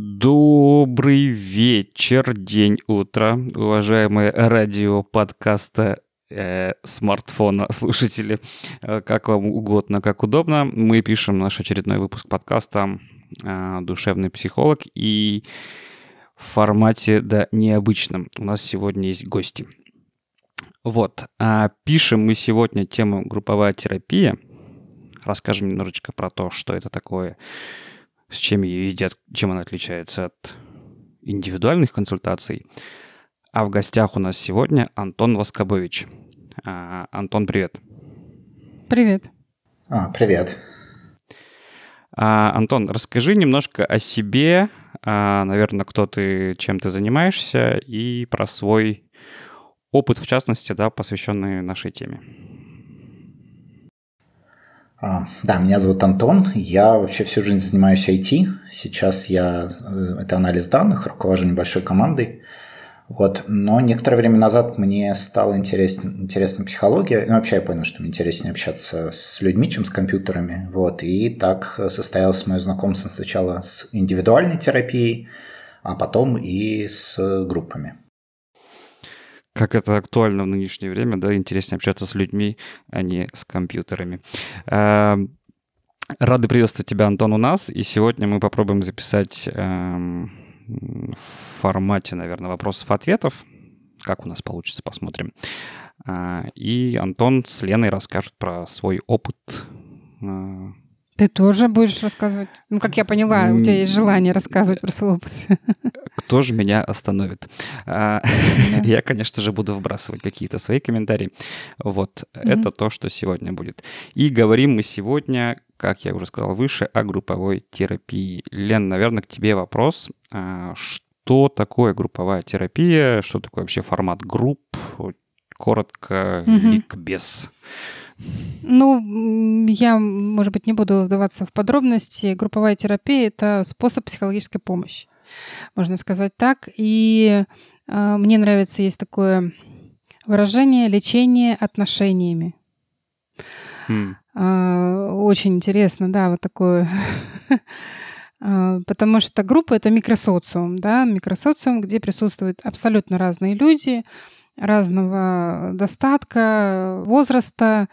Добрый вечер, день, утро, уважаемые радио подкаста э, смартфона слушатели, э, как вам угодно, как удобно. Мы пишем наш очередной выпуск подкаста э, «Душевный психолог» и в формате, да, необычном. У нас сегодня есть гости. Вот, а пишем мы сегодня тему групповая терапия. Расскажем немножечко про то, что это такое, с чем ее едят, чем она отличается от индивидуальных консультаций. А в гостях у нас сегодня Антон Воскобович. А, Антон, привет. Привет. А, привет. А, Антон, расскажи немножко о себе, а, наверное, кто ты, чем ты занимаешься, и про свой опыт, в частности, да, посвященный нашей теме. А, да, меня зовут Антон. Я вообще всю жизнь занимаюсь IT. Сейчас я э, это анализ данных, руковожу небольшой командой. Вот. Но некоторое время назад мне стала интересна, интересна психология. Ну, вообще я понял, что мне интереснее общаться с людьми, чем с компьютерами. Вот. И так состоялось мое знакомство сначала с индивидуальной терапией, а потом и с группами как это актуально в нынешнее время, да, интереснее общаться с людьми, а не с компьютерами. Эм, рады приветствовать тебя, Антон, у нас, и сегодня мы попробуем записать эм, в формате, наверное, вопросов-ответов. Как у нас получится, посмотрим. Э, и Антон с Леной расскажут про свой опыт э, ты тоже будешь рассказывать? Ну, как я поняла, у тебя есть желание рассказывать про свой опыт. Кто же меня остановит? А, я, конечно же, буду вбрасывать какие-то свои комментарии. Вот, это то, что сегодня будет. И говорим мы сегодня, как я уже сказал выше, о групповой терапии. Лен, наверное, к тебе вопрос. А, что такое групповая терапия? Что такое вообще формат групп? Коротко, ликбез. Ну, я, может быть, не буду вдаваться в подробности. Групповая терапия — это способ психологической помощи, можно сказать так. И э, мне нравится, есть такое выражение «лечение отношениями». Mm. Э, очень интересно, да, вот такое... Потому что группа — это микросоциум, да, микросоциум, где присутствуют абсолютно разные люди, разного достатка, возраста,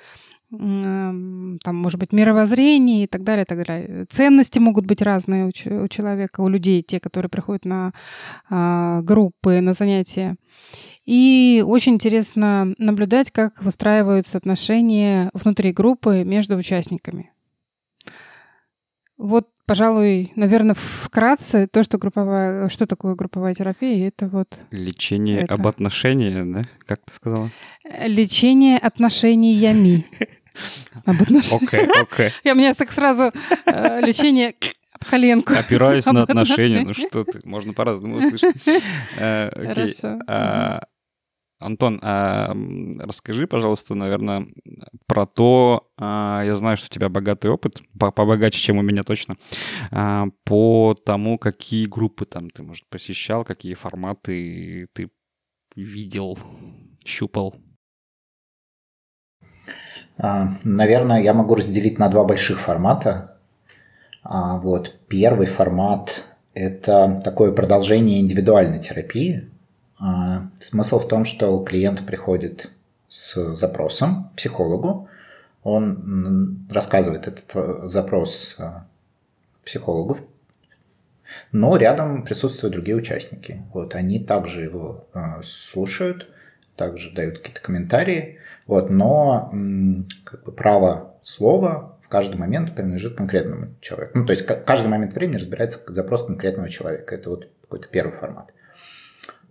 там, может быть, мировоззрения и так далее, так далее. Ценности могут быть разные у, у человека, у людей, те, которые приходят на а, группы, на занятия. И очень интересно наблюдать, как выстраиваются отношения внутри группы между участниками. Вот, пожалуй, наверное, вкратце то, что групповая, что такое групповая терапия, это вот лечение это. об отношении, да? Как ты сказала? Лечение отношениями. Об отношениях. Окей, окей. Я меня так сразу э, лечение об коленку. Опираясь на отношения. Ну что ты, можно по-разному услышать. Э, Хорошо. А, Антон, а расскажи, пожалуйста, наверное, про то, а, я знаю, что у тебя богатый опыт, побогаче, чем у меня точно, а, по тому, какие группы там ты, может, посещал, какие форматы ты видел, щупал. А, наверное, я могу разделить на два больших формата. Вот первый формат – это такое продолжение индивидуальной терапии, а, смысл в том, что клиент приходит с запросом психологу, он рассказывает этот запрос а, психологу, но рядом присутствуют другие участники. Вот, они также его а, слушают, также дают какие-то комментарии, вот, но как бы, право слова в каждый момент принадлежит конкретному человеку. Ну, то есть каждый момент времени разбирается запрос конкретного человека. Это вот какой-то первый формат.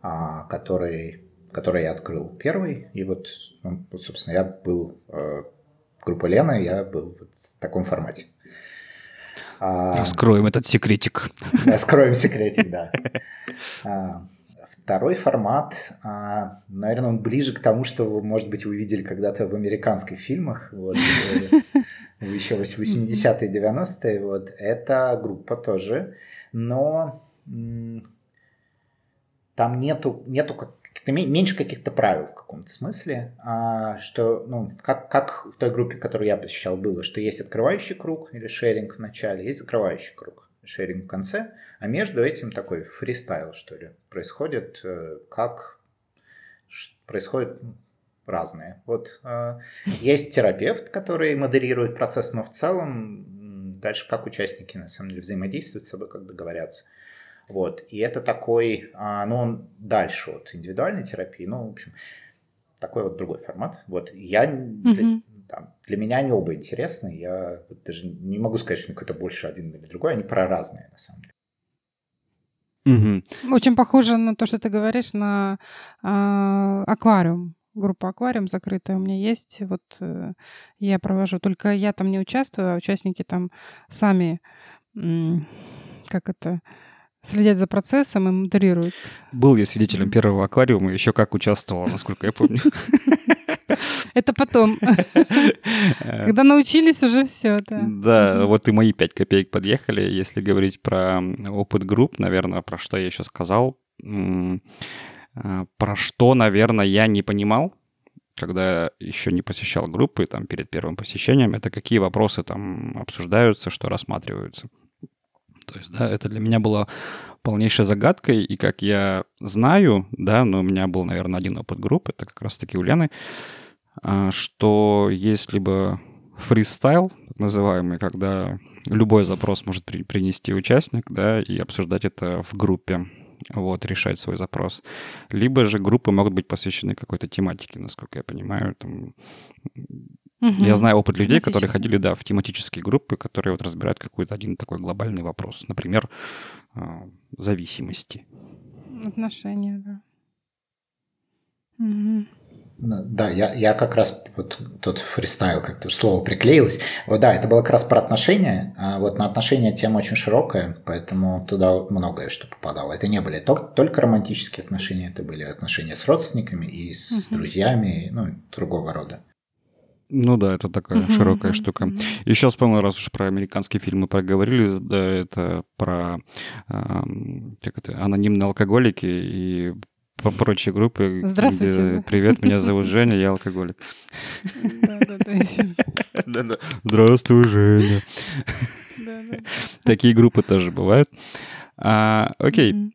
А, который, который я открыл первый. И вот, ну, собственно, я был э, группа Лена, я был вот в таком формате. А, Раскроем этот секретик. Раскроем секретик, да. А, второй формат, наверное, он ближе к тому, что, вы, может быть, вы видели когда-то в американских фильмах, вот, еще в 80-е, 90-е, вот, это группа тоже, но там нету, нету как, меньше каких-то правил в каком-то смысле, а, что, ну, как, как в той группе, которую я посещал, было, что есть открывающий круг или шеринг в начале, есть закрывающий круг. шеринг в конце, а между этим такой фристайл, что ли, происходит, э, как происходит разные. Вот э, есть терапевт, который модерирует процесс, но в целом дальше как участники на самом деле взаимодействуют с собой, как договорятся. Вот. И это такой, а, ну, он дальше от индивидуальной терапии, ну, в общем, такой вот другой формат. Вот я, mm-hmm. для, там, для меня они оба интересны, я вот даже не могу сказать, что какой-то больше один или другой, они про разные, на самом деле. Угу. Очень похоже на то, что ты говоришь, на э, аквариум. Группа аквариум закрытая у меня есть. Вот э, я провожу. Только я там не участвую, а участники там сами, э, как это, следят за процессом и модерируют. Был я свидетелем первого аквариума, еще как участвовал, насколько я помню. Это потом. Когда научились, уже все, да. Да, вот и мои пять копеек подъехали. Если говорить про опыт групп, наверное, про что я еще сказал, а, про что, наверное, я не понимал, когда еще не посещал группы, там, перед первым посещением, это какие вопросы там обсуждаются, что рассматриваются. То есть, да, это для меня было полнейшей загадкой, и как я знаю, да, но у меня был, наверное, один опыт группы, это как раз-таки у Лены, а, что есть либо фристайл, так называемый, когда любой запрос может при, принести участник, да, и обсуждать это в группе, вот, решать свой запрос. Либо же группы могут быть посвящены какой-то тематике, насколько я понимаю, там, Угу. Я знаю опыт людей, которые ходили, да, в тематические группы, которые вот разбирают какой-то один такой глобальный вопрос. Например, а, зависимости. Отношения, да. Угу. Да, я, я как раз вот тот фристайл, как то слово приклеилось. Вот да, это было как раз про отношения. А вот на отношения тема очень широкая, поэтому туда многое что попадало. Это не были только романтические отношения, это были отношения с родственниками и с угу. друзьями, ну, другого рода. Ну да, это такая uh-huh, широкая uh-huh, штука. Uh-huh. И сейчас, по-моему, раз уж про американские фильмы проговорили, да, это про э, как это, анонимные алкоголики и прочие группы. Здравствуйте. Где, Привет, меня зовут Женя, я алкоголик. Да-да. Здравствуй, Женя. Такие группы тоже бывают. А, окей.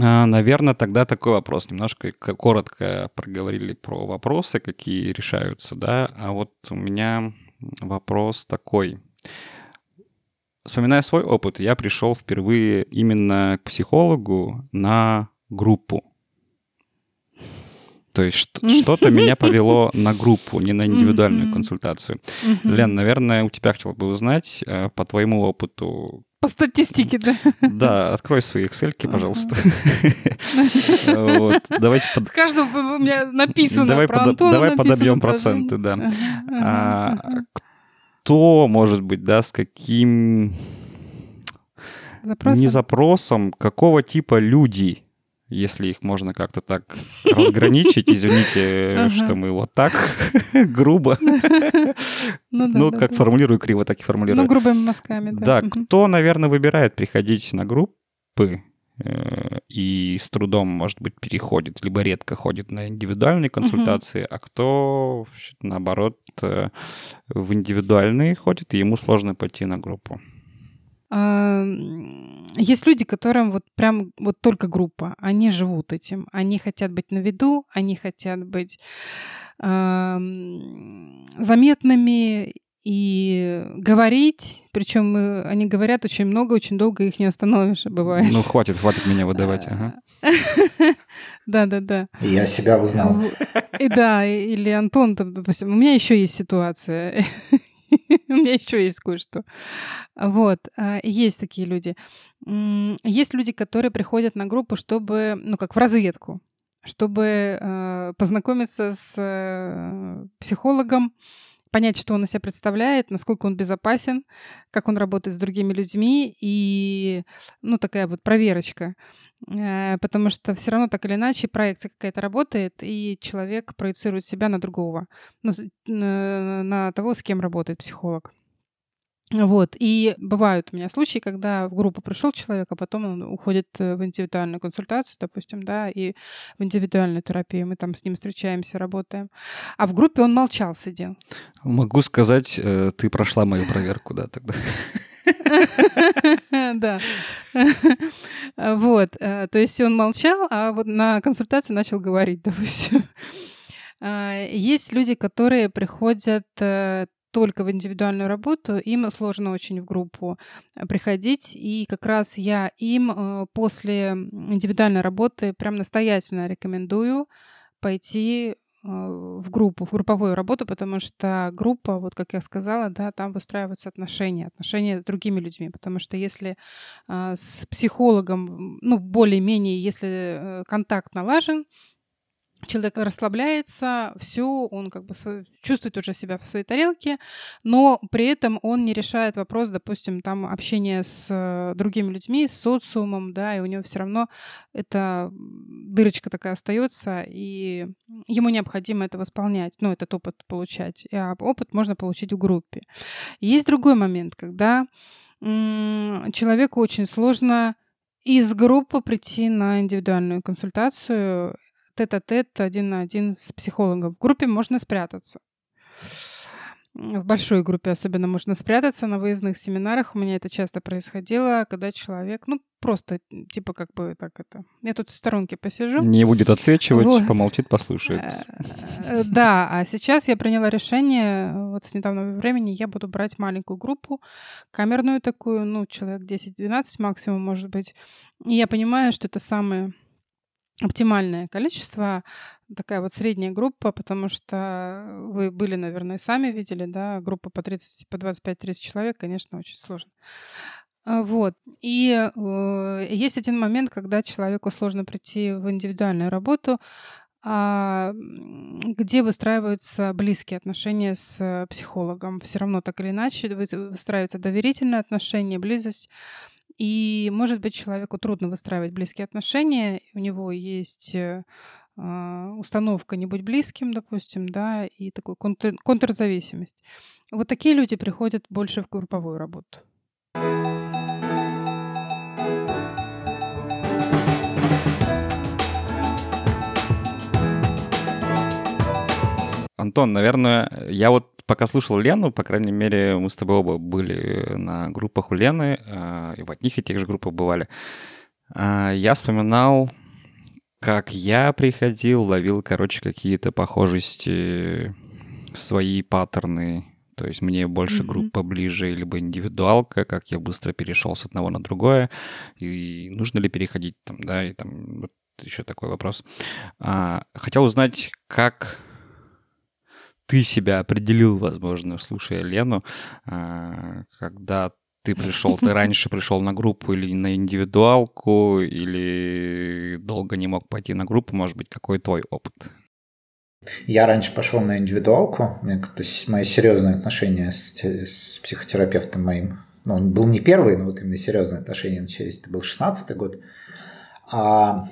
А, Наверное, тогда такой вопрос. Немножко коротко проговорили про вопросы, какие решаются, да. А вот у меня вопрос такой. Вспоминая свой опыт, я пришел впервые именно к психологу на группу. То есть что-то меня повело на группу, не на индивидуальную консультацию. Лен, наверное, у тебя хотел бы узнать э, по твоему опыту, по статистике, да. Да, открой свои excel пожалуйста. Давайте под... Каждого у меня написано Давай, подобьем проценты, да. Кто, может быть, да, с каким... Запросом? Не запросом, какого типа люди если их можно как-то так разграничить, извините, что мы вот так грубо, ну, ну как формулирую криво, так и формулирую. Ну, грубыми мазками, да. Да, кто, наверное, выбирает приходить на группы э, и с трудом, может быть, переходит, либо редко ходит на индивидуальные консультации, а кто, наоборот, э, в индивидуальные ходит, и ему сложно пойти на группу. Есть люди, которым вот прям вот только группа, они живут этим, они хотят быть на виду, они хотят быть э, заметными и говорить, причем они говорят очень много, очень долго их не остановишь, бывает. Ну хватит, хватит меня выдавать. Да, да, да. Я себя узнал. И да, или Антон, допустим, у меня еще есть ситуация. У меня еще есть кое-что. Вот, а, есть такие люди. Есть люди, которые приходят на группу, чтобы, ну, как в разведку, чтобы э, познакомиться с э, психологом, понять, что он из себя представляет, насколько он безопасен, как он работает с другими людьми, и, ну, такая вот проверочка. Э, потому что все равно так или иначе проекция какая-то работает, и человек проецирует себя на другого, ну, на того, с кем работает психолог. Вот. И бывают у меня случаи, когда в группу пришел человек, а потом он уходит э, в индивидуальную консультацию, допустим, да, и в индивидуальную терапию. Мы там с ним встречаемся, работаем. А в группе он молчал, сидел. Могу сказать, э, ты прошла мою проверку, да, тогда. Да. Вот. Э, то есть он молчал, а вот на консультации начал говорить, допустим. А, есть люди, которые приходят э, только в индивидуальную работу, им сложно очень в группу э, приходить. И как раз я им после индивидуальной работы прям настоятельно рекомендую пойти в группу, в групповую работу, потому что группа, вот как я сказала, да, там выстраиваются отношения, отношения с другими людьми, потому что если э, с психологом, ну, более-менее, если э, контакт налажен, человек расслабляется, все, он как бы чувствует уже себя в своей тарелке, но при этом он не решает вопрос, допустим, там общения с э, другими людьми, с социумом, да, и у него все равно эта дырочка такая остается, и ему необходимо это восполнять, ну, этот опыт получать. А опыт можно получить в группе. Есть другой момент, когда человеку очень сложно из группы прийти на индивидуальную консультацию, тет-а-тет, один на один с психологом. В группе можно спрятаться. В большой группе особенно можно спрятаться на выездных семинарах. У меня это часто происходило, когда человек, ну, просто, типа, как бы так это... Я тут в сторонке посижу. Не будет отсвечивать, вот. помолчит, послушает. Э, да, а сейчас я приняла решение, вот с недавнего времени я буду брать маленькую группу, камерную такую, ну, человек 10-12 максимум, может быть. И я понимаю, что это самое оптимальное количество, такая вот средняя группа, потому что вы были, наверное, сами видели, да, группа по 30, по 25-30 человек, конечно, очень сложно. А, вот. И э, есть один момент, когда человеку сложно прийти в индивидуальную работу, а, где выстраиваются близкие отношения с психологом. Все равно так или иначе выстраиваются доверительные отношения, близость. И, может быть, человеку трудно выстраивать близкие отношения, у него есть э, а, установка не быть близким, допустим, да, и такой контр, контрзависимость. Вот такие люди приходят больше в групповую работу. Антон, наверное, я вот пока слушал Лену, по крайней мере, мы с тобой оба были на группах у Лены, а, и в одних и тех же группах бывали. А, я вспоминал, как я приходил, ловил, короче, какие-то похожести, свои паттерны. То есть мне больше mm-hmm. группа ближе, либо индивидуалка, как я быстро перешел с одного на другое, и нужно ли переходить там, да, и там вот еще такой вопрос. А, хотел узнать, как ты себя определил, возможно, слушая Лену, а, когда ты пришел, ты раньше пришел на группу или на индивидуалку, или долго не мог пойти на группу, может быть, какой твой опыт? Я раньше пошел на индивидуалку, у меня как-то мои серьезные отношения с, с психотерапевтом моим, ну, он был не первый, но вот именно серьезные отношения начались, это был 16 год. А,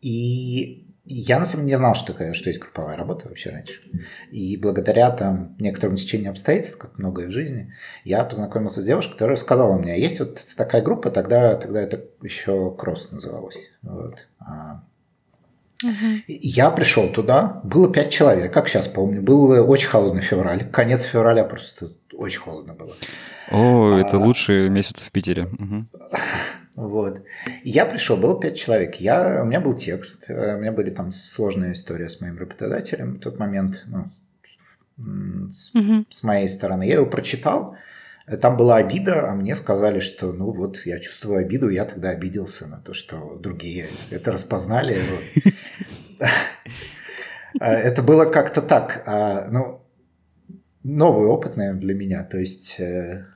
и я на самом деле не знал, что, такое, что есть групповая работа вообще раньше. И благодаря там некоторому течению обстоятельств, как многое в жизни, я познакомился с девушкой, которая сказала мне, есть вот такая группа, тогда, тогда это еще кросс называлось. Вот. Угу. Я пришел туда, было пять человек, как сейчас помню, был очень холодный февраль, конец февраля просто очень холодно было. О, это а, лучший месяц в Питере. Угу. Вот. Я пришел, было пять человек. Я, у меня был текст, э, у меня были там сложные истории с моим работодателем в тот момент, ну, с, угу. с моей стороны. Я его прочитал, там была обида, а мне сказали, что ну вот я чувствую обиду, я тогда обиделся на то, что другие это распознали. А, это было как-то так, а, ну, новый опыт, наверное, для меня. То есть э,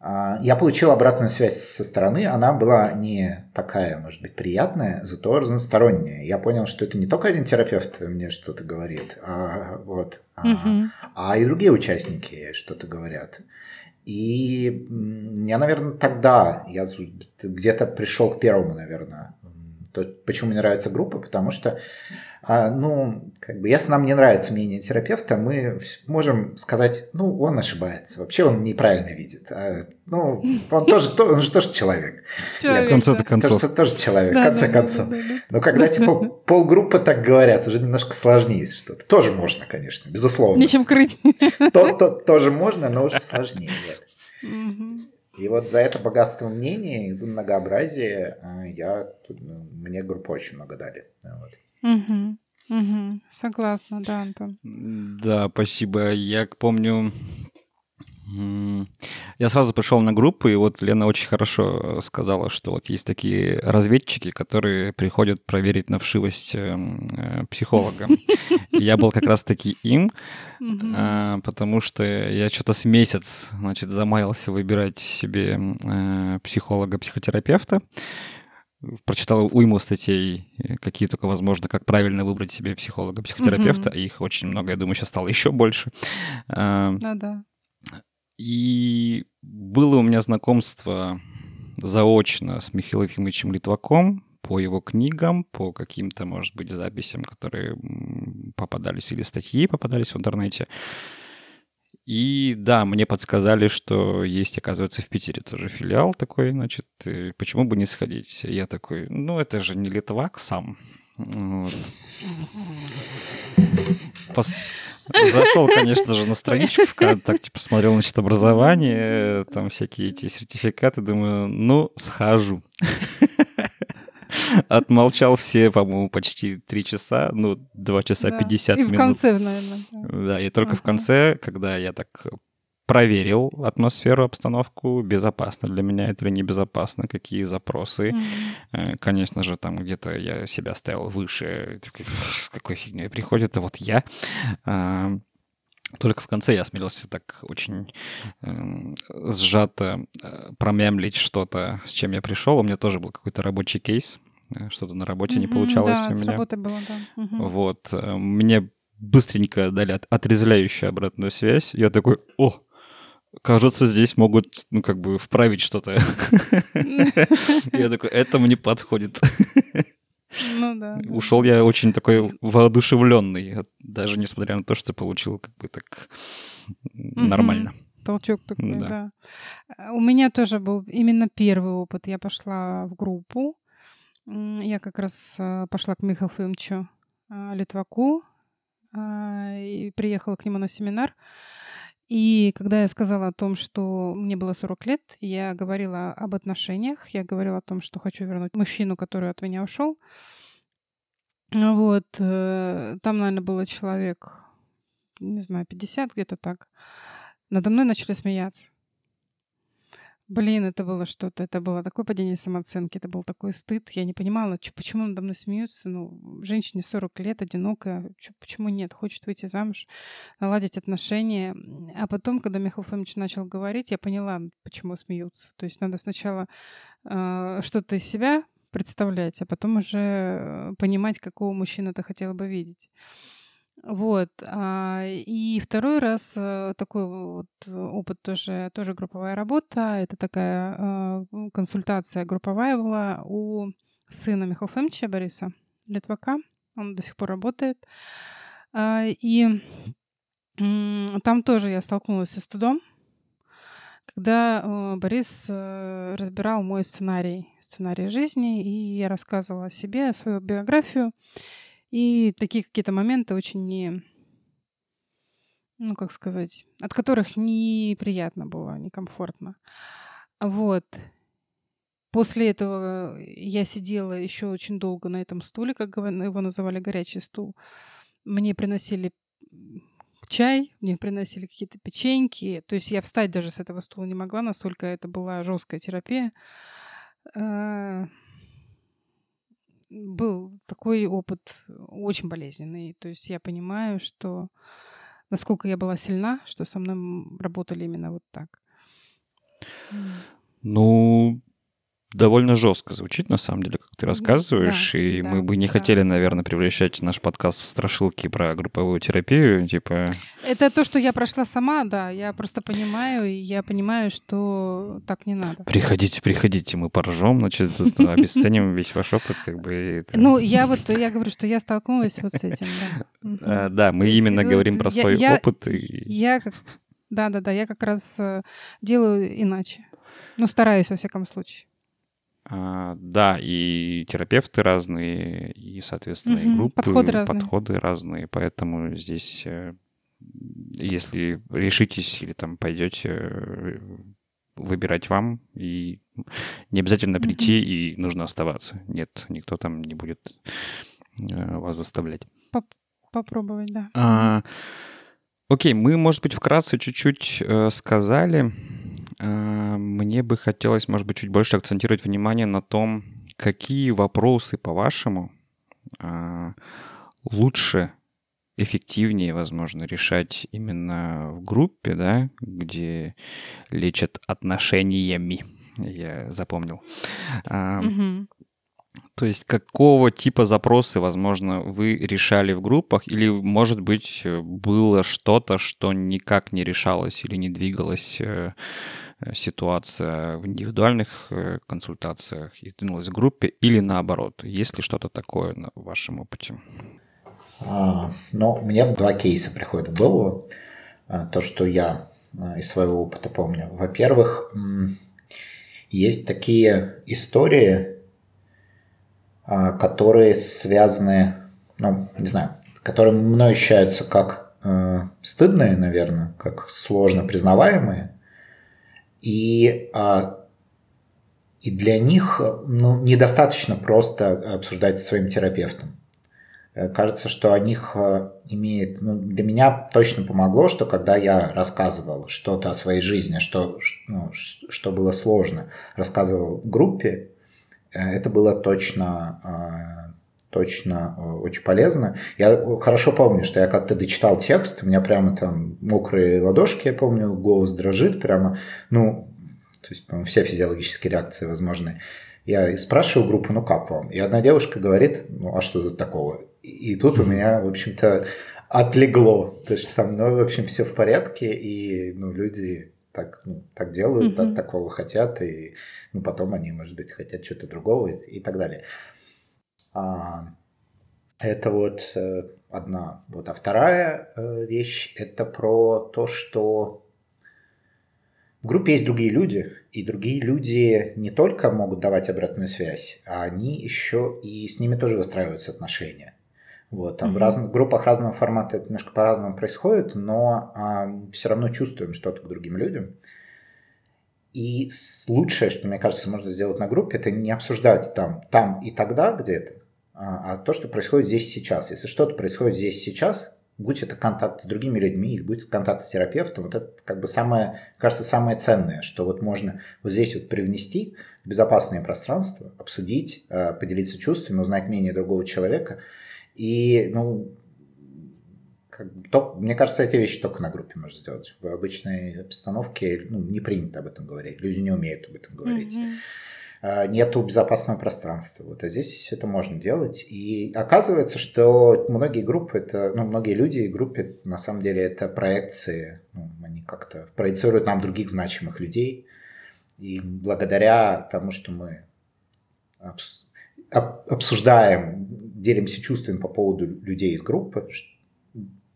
я получил обратную связь со стороны, она была не такая, может быть, приятная, зато разносторонняя. Я понял, что это не только один терапевт мне что-то говорит, а, вот, угу. а, а и другие участники что-то говорят. И я, наверное, тогда, я где-то пришел к первому, наверное, то, почему мне нравится группа, потому что а, ну, как бы, если нам не нравится мнение терапевта, мы можем сказать, ну, он ошибается, вообще он неправильно видит. А, ну, он тоже, он же тоже человек. человек в конце да. концов. Тоже, тоже человек, да, в конце да, концов. Да, да, да. Но когда типа полгруппы так говорят, уже немножко сложнее что-то. Тоже можно, конечно, безусловно. Нечем крыть. То, то, тоже можно, но уже сложнее. И вот за это богатство мнений, за многообразие э, я, ну, мне группа очень много дали. Вот. Угу. Угу. Согласна, да, Антон. Да, спасибо. Я помню, я сразу пришел на группу, и вот Лена очень хорошо сказала, что вот есть такие разведчики, которые приходят проверить на вшивость эм, э, психолога. Я был как раз-таки им, а, потому что я что-то с месяц, значит, замаялся выбирать себе э, психолога-психотерапевта прочитал уйму статей, э, какие только возможно, как правильно выбрать себе психолога, психотерапевта. Угу. Их очень много, я думаю, сейчас стало еще больше. Да-да. И было у меня знакомство заочно с Михаилом Ефимовичем Литваком по его книгам, по каким-то, может быть, записям, которые попадались, или статьи попадались в интернете. И да, мне подсказали, что есть, оказывается, в Питере тоже филиал такой, значит, почему бы не сходить? Я такой, ну, это же не Литвак сам. Вот. Пос... Зашел, конечно же, на страничку ВКонтакте, посмотрел, значит, образование, там всякие эти сертификаты, думаю, ну, схожу. Отмолчал все, по-моему, почти три часа, ну, два часа пятьдесят минут. И в конце, наверное. Да, и только в конце, когда я так проверил атмосферу, обстановку, безопасно для меня это или небезопасно, какие запросы. Mm-hmm. Конечно же, там где-то я себя ставил выше, с какой фигней приходит, а вот я. Только в конце я осмелился так очень э, сжато э, промямлить что-то, с чем я пришел. У меня тоже был какой-то рабочий кейс, э, что-то на работе mm-hmm, не получалось да, у меня. работы было, да. Mm-hmm. Вот. Мне быстренько дали от, отрезвляющую обратную связь. Я такой, о, кажется, здесь могут, ну, как бы вправить что-то. Я такой, это мне подходит. Ну да. Ушел я очень такой воодушевленный, даже несмотря на то, что получил как бы так нормально. Толчок такой, да. У меня тоже был именно первый опыт. Я пошла в группу. Я как раз э, пошла к Михаилу Фимовичу э, Литваку а, и приехала к нему на семинар. И когда я сказала о том, что мне было 40 лет, я говорила об отношениях, я говорила о том, что хочу вернуть мужчину, который от меня ушел. Вот, э, там, наверное, было человек, не знаю, 50 где-то так. Надо мной начали смеяться. Блин, это было что-то. Это было такое падение самооценки, это был такой стыд. Я не понимала, чё, почему надо мной смеются. Ну, женщине 40 лет, одинокая. Чё, почему нет? Хочет выйти замуж, наладить отношения. А потом, когда Михаил Фомич начал говорить, я поняла, почему смеются. То есть надо сначала э, что-то из себя представлять, а потом уже э, понимать, какого мужчину ты хотела бы видеть. Вот. А, и второй раз э, такой вот опыт тоже, тоже групповая работа. Это такая а, консультация групповая была у сына Михаила Фомича Бориса Литвака. Он до сих пор работает. А, и там тоже я столкнулась со стыдом, когда э, Борис э, разбирал мой сценарий, сценарий жизни, и я рассказывала о себе, свою биографию. И такие какие-то моменты очень не, ну, как сказать, от которых неприятно было, некомфортно. Вот. После этого я сидела еще очень долго на этом стуле, как его называли горячий стул. Мне приносили чай, мне приносили какие-то печеньки. То есть я встать даже с этого стула не могла, настолько это была жесткая терапия. Был такой опыт очень болезненный. То есть я понимаю, что насколько я была сильна, что со мной работали именно вот так. Ну, довольно жестко звучит, на самом деле, как ты рассказываешь, да, и да, мы бы не да. хотели, наверное, превращать наш подкаст в страшилки про групповую терапию, типа... Это то, что я прошла сама, да, я просто понимаю, и я понимаю, что так не надо. Приходите, приходите, мы поржем, значит, обесценим весь ваш опыт, как бы... Ну, я вот, я говорю, что я столкнулась вот с этим, да. Да, мы именно говорим про свой опыт. Я как... Да-да-да, я как раз э, делаю иначе. Ну, стараюсь, во всяком случае. А, да, и терапевты разные, и, соответственно, и группы, подходы разные. подходы разные, поэтому здесь, э, если решитесь или там пойдете, выбирать вам, и не обязательно прийти, mm-hmm. и нужно оставаться. Нет, никто там не будет э, вас заставлять. Поп- попробовать, да. А, окей, мы, может быть, вкратце чуть-чуть э, сказали. Э, мне бы хотелось, может быть, чуть больше акцентировать внимание на том, какие вопросы, по-вашему, э, лучше эффективнее, возможно, решать именно в группе, да, где лечат отношениями, я запомнил. Угу. То есть какого типа запросы, возможно, вы решали в группах, или, может быть, было что-то, что никак не решалось или не двигалась э, ситуация в индивидуальных э, консультациях и сдвинулась в группе, или наоборот? Есть ли что-то такое на вашем опыте? А, но мне два кейса приходят в голову. А, то, что я а, из своего опыта помню. Во-первых, есть такие истории, которые связаны, ну, не знаю, которые мной ощущаются как э, стыдные, наверное, как сложно признаваемые. И, и для них ну, недостаточно просто обсуждать со своим терапевтом. Э, кажется, что о них э, имеет... Ну, для меня точно помогло, что когда я рассказывал что-то о своей жизни, что, ну, что было сложно, рассказывал группе, э, это было точно, точно очень полезно. Я хорошо помню, что я как-то дочитал текст, у меня прямо там мокрые ладошки, я помню, голос дрожит прямо, ну, то есть, по все физиологические реакции возможные. Я спрашиваю группу, ну как вам? И одна девушка говорит, ну а что тут такого? И тут у меня, в общем-то, отлегло. То есть со мной, в общем, все в порядке, и ну, люди так, ну, так делают, mm-hmm. так, такого хотят, и ну, потом они, может быть, хотят что-то другого и, и так далее. А, это вот э, одна. Вот. А вторая э, вещь – это про то, что в группе есть другие люди, и другие люди не только могут давать обратную связь, а они еще и с ними тоже выстраиваются отношения. Вот, там mm-hmm. в разных группах разного формата это немножко по-разному происходит, но а, все равно чувствуем что-то к другим людям. И лучшее, что, мне кажется, можно сделать на группе, это не обсуждать там, там и тогда где-то, а, а то, что происходит здесь сейчас. Если что-то происходит здесь сейчас, будь это контакт с другими людьми или будь это контакт с терапевтом, вот это как бы самое, кажется, самое ценное, что вот можно вот здесь вот привнести в безопасное пространство, обсудить, а, поделиться чувствами, узнать мнение другого человека – и, ну, как, то, мне кажется, эти вещи только на группе можно сделать. В обычной обстановке ну, не принято об этом говорить. Люди не умеют об этом говорить. Mm-hmm. Нету безопасного пространства. Вот, а здесь это можно делать. И оказывается, что многие группы, это, ну, многие люди и группы, на самом деле, это проекции. Ну, они как-то проецируют нам других значимых людей. И благодаря тому, что мы обсуждаем, делимся чувствами по поводу людей из группы,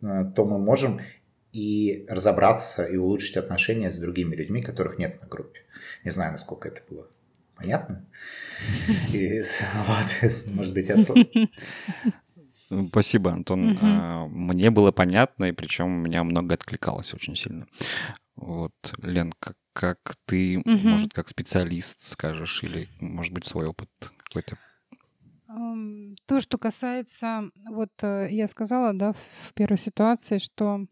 э, то мы можем и разобраться, и улучшить отношения с другими людьми, которых нет на группе. Не знаю, насколько это было понятно. И, вот, может быть, я... Спасибо, Антон. Угу. Мне было понятно, и причем у меня много откликалось очень сильно. Вот, Лен, как, как ты, угу. может, как специалист скажешь, или, может быть, свой опыт какой-то то, что касается, вот э, я сказала, да, в первой ситуации, что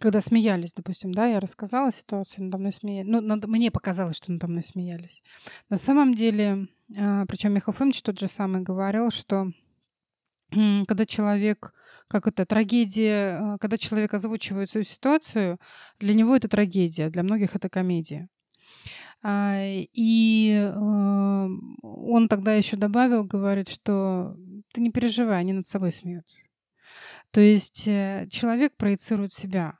когда смеялись, допустим, да, я рассказала ситуацию, надо мной смеялись. Ну, надо, мне показалось, что надо мной смеялись. На самом деле, а, причем Михаил Фомич тот же самый говорил, что когда человек, как это, трагедия, а, когда человек озвучивает свою ситуацию, для него это трагедия, для многих это комедия. А, и он тогда еще добавил, говорит, что ты не переживай, они над собой смеются. То есть э, человек проецирует себя,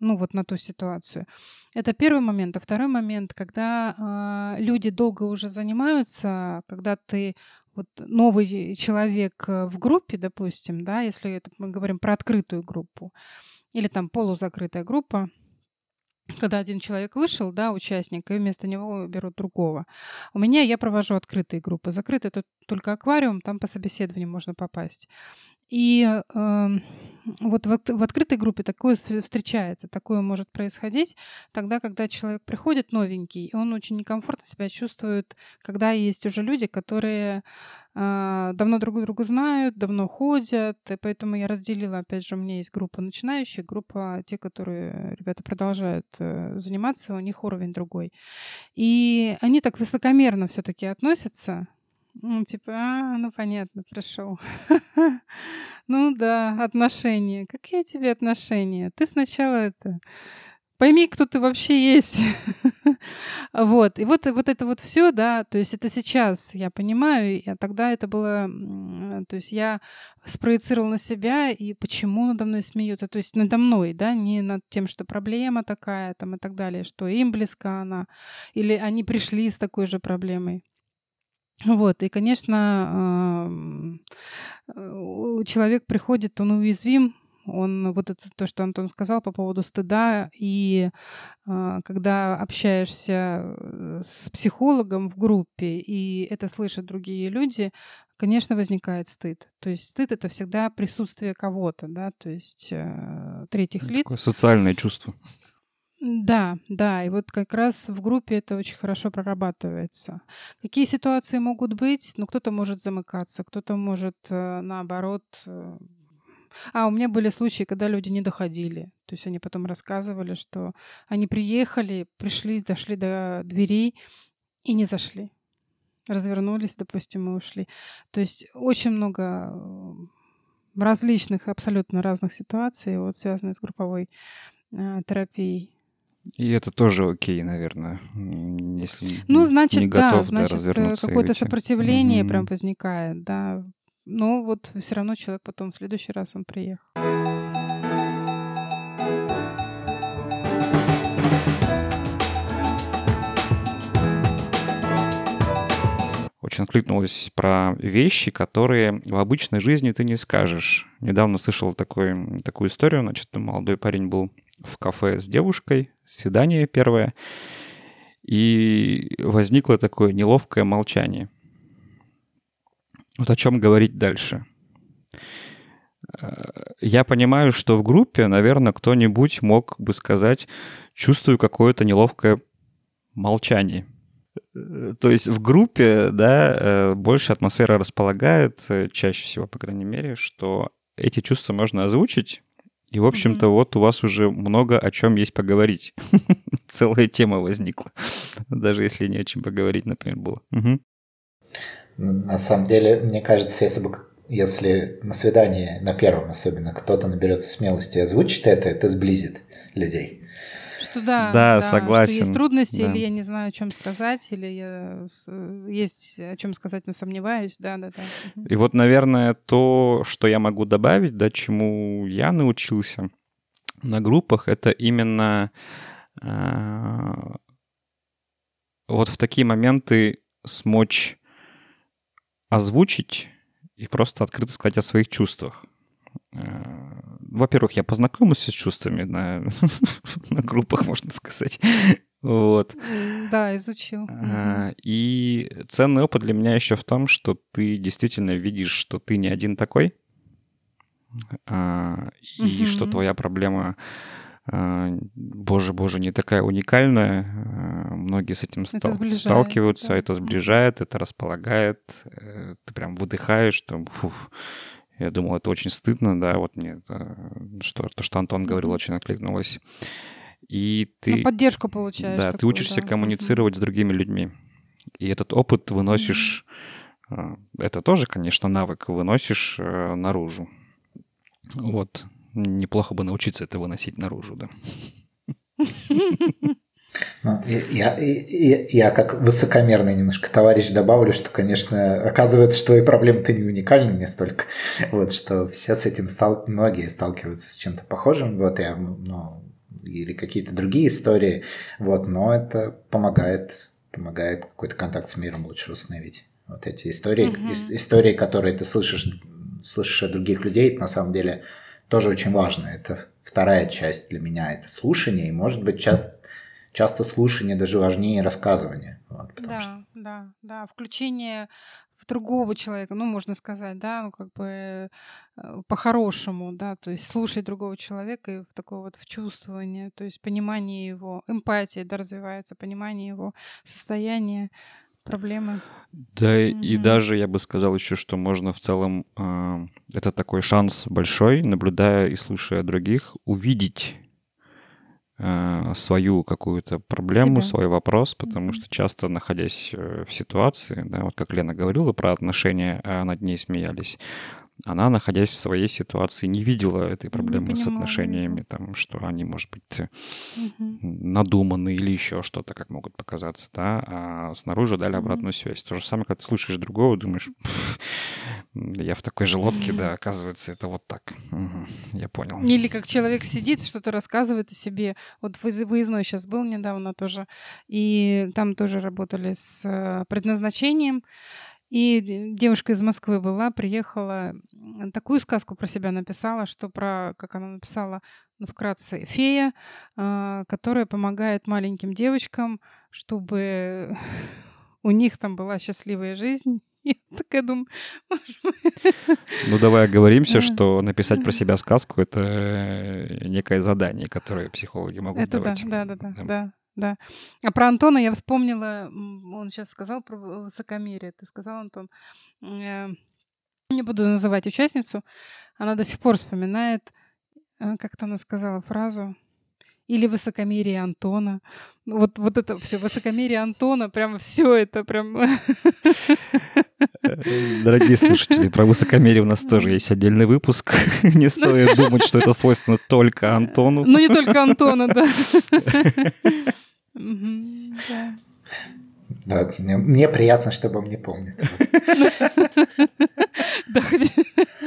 ну вот на ту ситуацию. Это первый момент. А второй момент, когда э, люди долго уже занимаются, когда ты вот новый человек э, в группе, допустим, да, если это мы говорим про открытую группу, или там полузакрытая группа, когда один человек вышел, да, участник, и вместо него берут другого. У меня я провожу открытые группы. Закрытый это только аквариум, там по собеседованию можно попасть. И э, вот в, в открытой группе такое встречается, такое может происходить тогда, когда человек приходит новенький, и он очень некомфортно себя чувствует, когда есть уже люди, которые э, давно друг друга знают, давно ходят, и поэтому я разделила, опять же, у меня есть группа начинающих, группа те, которые ребята продолжают э, заниматься, у них уровень другой. И они так высокомерно все-таки относятся ну, типа, а, ну понятно, пришел. ну да, отношения. Какие тебе отношения? Ты сначала это пойми, кто ты вообще есть. вот. И вот, вот это вот все, да, то есть это сейчас я понимаю, а тогда это было, то есть я спроецировал на себя, и почему надо мной смеются, то есть надо мной, да, не над тем, что проблема такая, там и так далее, что им близка она, или они пришли с такой же проблемой. Вот, и, конечно, человек приходит, он уязвим, он вот это то, что Антон сказал по поводу стыда, и а, когда общаешься э, с психологом в группе, и это слышат другие люди, конечно, возникает стыд. То есть стыд это всегда присутствие кого-то, да, то есть э, третьих лиц. Такое социальное чувство. Да, да, и вот как раз в группе это очень хорошо прорабатывается. Какие ситуации могут быть? Ну, кто-то может замыкаться, кто-то может, э, наоборот... Э, а, у меня были случаи, когда люди не доходили. То есть они потом рассказывали, что они приехали, пришли, дошли до дверей и не зашли. Развернулись, допустим, и ушли. То есть очень много э, различных, абсолютно разных ситуаций, вот связанных с групповой терапией. И это тоже окей, наверное, если ну, значит, не готов да, значит, э, какое-то сопротивление угу. прям возникает, да. Но вот все равно человек потом в следующий раз он приехал. очень откликнулось про вещи, которые в обычной жизни ты не скажешь. Недавно слышал такой, такую историю. Значит, молодой парень был в кафе с девушкой, свидание первое, и возникло такое неловкое молчание. Вот о чем говорить дальше. Э, я понимаю, что в группе, наверное, кто-нибудь мог бы сказать, чувствую какое-то неловкое молчание. Э, то есть в группе, да, э, больше атмосфера располагает, чаще всего, по крайней мере, что эти чувства можно озвучить, и, в общем-то, mm-hmm. вот у вас уже много о чем есть поговорить. Целая тема возникла. Даже если не о чем поговорить, например, было. Угу. На самом деле, мне кажется, если бы если на свидании, на первом особенно, кто-то наберется смелости и озвучит это, это сблизит людей что да, да, да согласен. Что есть трудности, да. или я не знаю, о чем сказать, или я есть о чем сказать, но сомневаюсь, да, да, да. И вот, наверное, то, что я могу добавить, да, чему я научился на группах, это именно э, вот в такие моменты смочь озвучить и просто открыто сказать о своих чувствах. Э, во-первых, я познакомился с чувствами на, на группах, можно сказать. Вот. Да, изучил. А, и ценный опыт для меня еще в том, что ты действительно видишь, что ты не один такой, а, и что твоя проблема, а, боже, боже, не такая уникальная. Многие с этим это сталкиваются, да. это сближает, это располагает. Э, ты прям выдыхаешь, что фух, я думал, это очень стыдно, да, вот мне это, что, то, что Антон говорил, очень откликнулось. И ты... Ну, поддержку получаешь. Да, такую, ты учишься да. коммуницировать с другими людьми. И этот опыт выносишь... Mm-hmm. Это тоже, конечно, навык, выносишь э, наружу. Вот. Неплохо бы научиться это выносить наружу, да. Ну, я, я, я как высокомерный немножко товарищ добавлю, что, конечно, оказывается, что твои проблемы-то не уникальны не столько, вот, что все с этим стал, многие сталкиваются с чем-то похожим, вот, я, ну, или какие-то другие истории, вот, но это помогает, помогает какой-то контакт с миром лучше установить. Вот эти истории, mm-hmm. истории, которые ты слышишь, слышишь от других людей, на самом деле тоже очень важно. Это вторая часть для меня, это слушание, и, может быть, часто часто слушание даже важнее рассказывания. Вот, да, что... да. да, да. Включение в другого человека, ну, можно сказать, да, ну, как бы э, по-хорошему, да, то есть слушать другого человека и в такое вот в чувствование, то есть понимание его, эмпатия, да, развивается, понимание его состояния, проблемы. Да, mm-hmm. и даже я бы сказал еще, что можно в целом, э, это такой шанс большой, наблюдая и слушая других, увидеть свою какую-то проблему, Себя. свой вопрос, потому mm-hmm. что часто находясь э, в ситуации, да, вот как Лена говорила про отношения, а над ней смеялись, она, находясь в своей ситуации, не видела этой проблемы с отношениями, там, что они, может быть, угу. надуманы или еще что-то, как могут показаться, да, а снаружи дали обратную связь. То же самое, когда ты слушаешь другого, думаешь, я в такой же лодке, да, оказывается, это вот так. Угу, я понял. Или как человек сидит, что-то рассказывает о себе. Вот выездной сейчас был недавно тоже, и там тоже работали с э, предназначением, и девушка из Москвы была, приехала, такую сказку про себя написала, что про, как она написала, ну, вкратце, фея, а, которая помогает маленьким девочкам, чтобы у них там была счастливая жизнь. Я такая думаю, Ну, давай оговоримся, что написать про себя сказку — это э, некое задание, которое психологи могут это давать. Да, да, да, да да. А про Антона я вспомнила, он сейчас сказал про высокомерие. Ты сказал, Антон. Не буду называть участницу. Она до сих пор вспоминает, э, как-то она сказала фразу, или высокомерие Антона. Вот, вот это все, высокомерие Антона, прям все это прям... Э, дорогие слушатели, про высокомерие у нас тоже есть отдельный выпуск. Не стоит думать, что это свойственно только Антону. Ну, не только Антона, да. Да, мне приятно, чтобы мне помнит.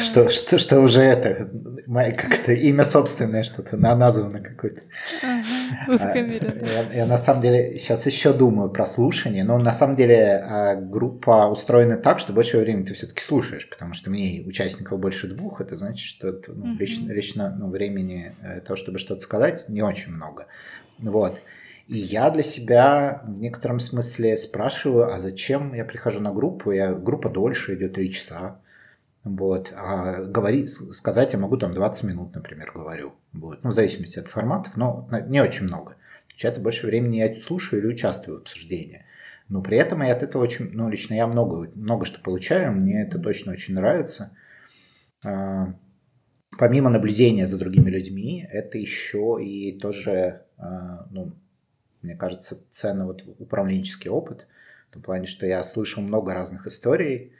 Что, что, что уже это, как-то имя собственное что-то названо какое-то. А, я, я на самом деле сейчас еще думаю про слушание, но на самом деле а, группа устроена так, что больше времени ты все-таки слушаешь, потому что мне участников больше двух, это значит, что ну, лично, лично ну, времени э, того, чтобы что-то сказать, не очень много. Вот. И я для себя в некотором смысле спрашиваю, а зачем я прихожу на группу? Я, группа дольше идет 3 часа. Вот. А говорить, сказать я могу там 20 минут, например, говорю. Вот. Ну, в зависимости от форматов, но не очень много. Получается, больше времени я слушаю или участвую в обсуждении. Но при этом я от этого очень, ну, лично я много, много что получаю, мне это точно очень нравится. А, помимо наблюдения за другими людьми, это еще и тоже а, ну, мне кажется, ценный вот управленческий опыт, в том плане, что я слышал много разных историй,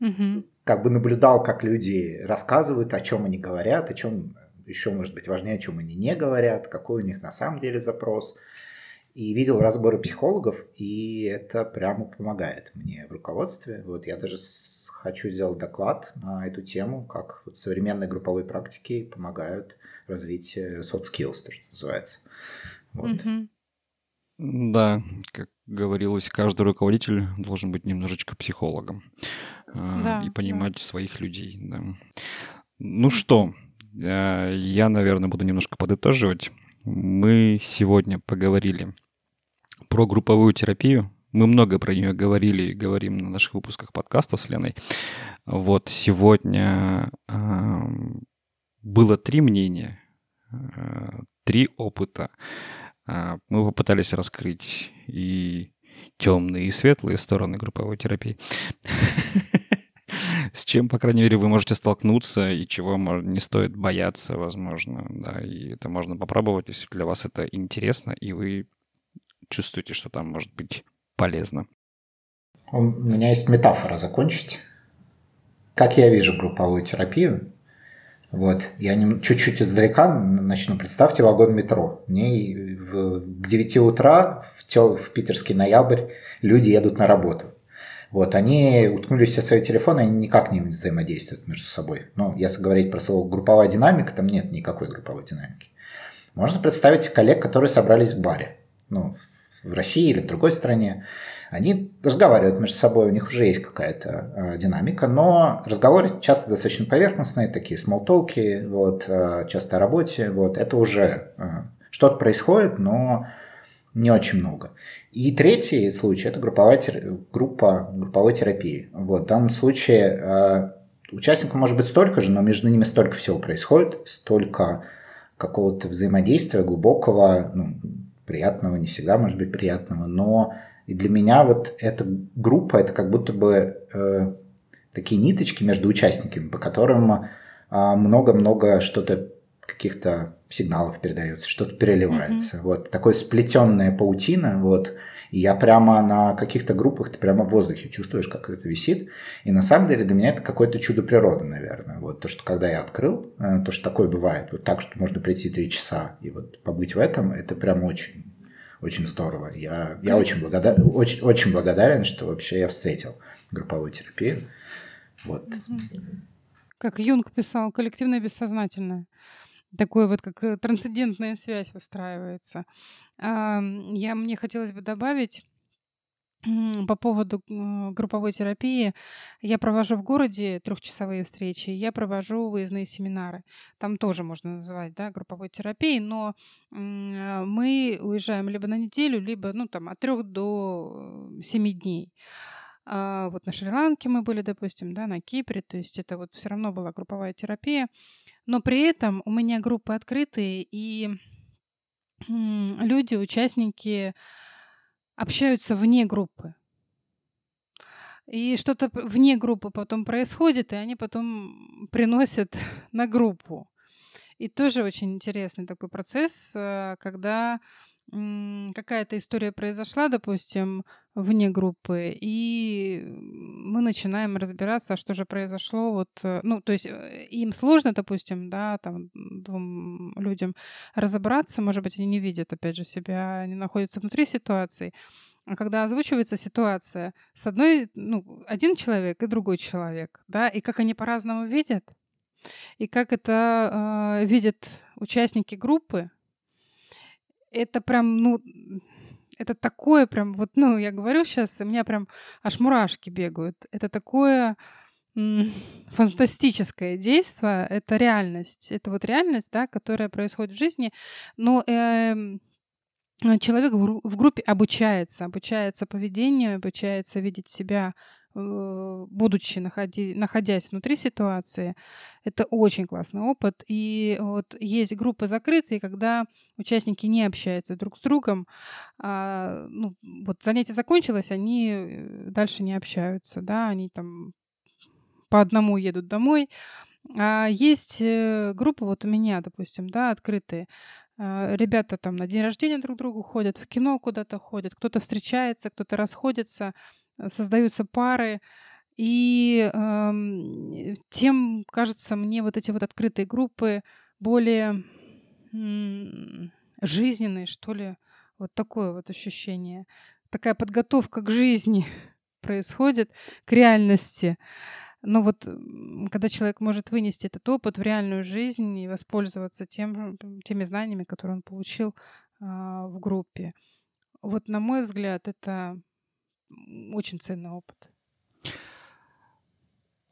угу. как бы наблюдал, как люди рассказывают, о чем они говорят, о чем еще, может быть, важнее, о чем они не говорят, какой у них на самом деле запрос. И видел разборы психологов, и это прямо помогает мне в руководстве. Вот я даже хочу сделать доклад на эту тему, как вот современные групповые практики помогают развить soft skills, то, что называется. Вот. Да, как говорилось, каждый руководитель должен быть немножечко психологом а, да, и понимать да. своих людей. Да. Ну что, а, я, наверное, буду немножко подытоживать. Мы сегодня поговорили про групповую терапию, мы много про нее говорили и говорим на наших выпусках подкастов с Леной. Вот сегодня э, было три мнения, э, три опыта. Э, мы попытались раскрыть и темные, и светлые стороны групповой терапии. С чем, по крайней мере, вы можете столкнуться и чего не стоит бояться, возможно. Да, и это можно попробовать, если для вас это интересно, и вы чувствуете, что там может быть полезно. У меня есть метафора закончить. Как я вижу групповую терапию, вот, я чуть-чуть издалека начну. Представьте вагон метро. Мне в, к 9 утра в, тел, в питерский ноябрь люди едут на работу. Вот, они уткнулись все свои телефоны, они никак не взаимодействуют между собой. Ну, если говорить про слово групповая динамика, там нет никакой групповой динамики. Можно представить коллег, которые собрались в баре. Ну, в России или в другой стране, они разговаривают между собой, у них уже есть какая-то э, динамика, но разговоры часто достаточно поверхностные, такие смолтолки, вот, э, часто о работе, вот, это уже э, что-то происходит, но не очень много. И третий случай – это групповая, группа групповой терапии. Вот, в данном случае э, участников может быть столько же, но между ними столько всего происходит, столько какого-то взаимодействия глубокого, ну, приятного, не всегда может быть приятного, но и для меня вот эта группа – это как будто бы э, такие ниточки между участниками, по которым а, много-много что-то каких-то сигналов передается, что-то переливается. Mm-hmm. Вот такое сплетенная паутина, вот. И я прямо на каких-то группах, ты прямо в воздухе чувствуешь, как это висит. И на самом деле для меня это какое-то чудо природы, наверное. Вот то, что когда я открыл, э, то, что такое бывает, вот так, что можно прийти три часа и вот побыть в этом, это прям очень, очень здорово. Я, я очень, благодар, очень, очень благодарен, что вообще я встретил групповую терапию. Вот. Как Юнг писал, коллективное бессознательное такой вот как э, трансцендентная связь устраивается. Я, мне хотелось бы добавить по поводу э, групповой терапии. Я провожу в городе трехчасовые встречи, я провожу выездные семинары. Там тоже можно называть да, групповой терапией, но мы уезжаем либо на неделю, либо ну, там, от трех до э, семи дней. А вот на Шри-Ланке мы были, допустим, да, на Кипре, то есть это вот все равно была групповая терапия. Но при этом у меня группы открытые, и люди, участники общаются вне группы. И что-то вне группы потом происходит, и они потом приносят на группу. И тоже очень интересный такой процесс, э, когда какая-то история произошла, допустим, вне группы, и мы начинаем разбираться, что же произошло. Вот, э, ну, то есть э, им сложно, допустим, да, там двум людям разобраться, может быть, они не видят, опять же, себя, они находятся внутри ситуации. А когда озвучивается ситуация с одной, ну, один человек и другой человек, да, и как они по-разному видят, и как это э, видят участники группы, это прям, ну, это такое прям, вот, ну, я говорю сейчас, у меня прям аж мурашки бегают. Это такое фантастическое действие, это реальность. Это вот реальность, да, которая происходит в жизни. Но э, человек в группе обучается, обучается поведению, обучается видеть себя будучи находи, находясь внутри ситуации, это очень классный опыт. И вот есть группы закрытые, когда участники не общаются друг с другом. А, ну, вот занятие закончилось, они э, дальше не общаются, да, они там по одному едут домой. А есть э, группы, вот у меня, допустим, да, открытые. А, ребята там на день рождения друг к другу ходят, в кино куда-то ходят, кто-то встречается, кто-то расходится создаются пары, и э, тем, кажется, мне вот эти вот открытые группы более м- жизненные, что ли, вот такое вот ощущение. Такая подготовка к жизни происходит, к реальности. Но вот когда человек может вынести этот опыт в реальную жизнь и воспользоваться тем, теми знаниями, которые он получил э, в группе, вот на мой взгляд, это очень ценный опыт.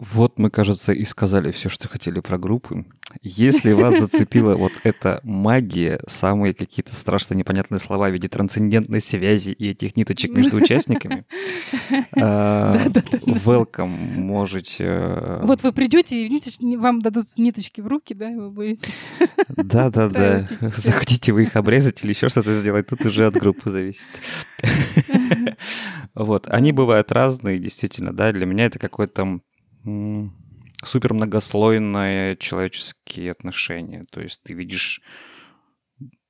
Вот мы, кажется, и сказали все, что хотели про группы. Если вас зацепила вот эта магия, самые какие-то страшно непонятные слова в виде трансцендентной связи и этих ниточек между участниками, а, welcome, можете... Э, вот вы придете, и вам дадут ниточки в руки, да, вы будете... Да-да-да. Захотите вы их обрезать или еще что-то сделать, тут уже от группы зависит. Вот, они бывают разные, действительно, да, для меня это какой-то супер многослойные человеческие отношения. То есть ты видишь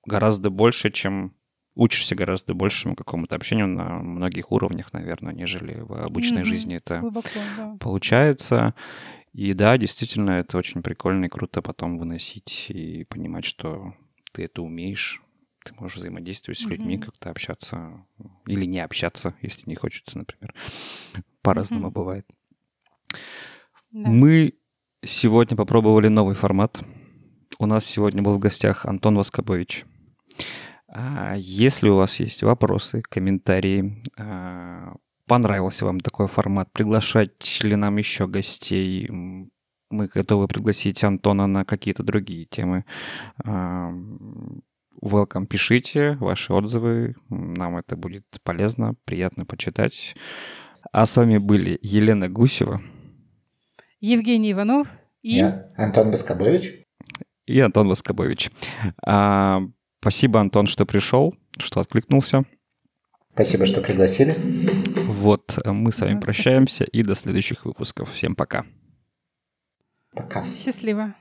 гораздо больше, чем учишься гораздо большему какому-то общению на многих уровнях, наверное, нежели в обычной mm-hmm. жизни это Глубоко, да. получается. И да, действительно, это очень прикольно и круто потом выносить и понимать, что ты это умеешь, ты можешь взаимодействовать с людьми, mm-hmm. как-то общаться или не общаться, если не хочется, например. По-разному mm-hmm. бывает. Да. Мы сегодня попробовали новый формат. У нас сегодня был в гостях Антон Воскобович. А, если у вас есть вопросы, комментарии, а, понравился вам такой формат, приглашать ли нам еще гостей, мы готовы пригласить Антона на какие-то другие темы. А, welcome, пишите ваши отзывы. Нам это будет полезно, приятно почитать. А с вами были Елена Гусева. Евгений Иванов и... Я, Антон Воскобович. И Антон Воскобович. А, спасибо, Антон, что пришел, что откликнулся. Спасибо, что пригласили. Вот, мы с вами прощаемся и до следующих выпусков. Всем пока. Пока. Счастливо.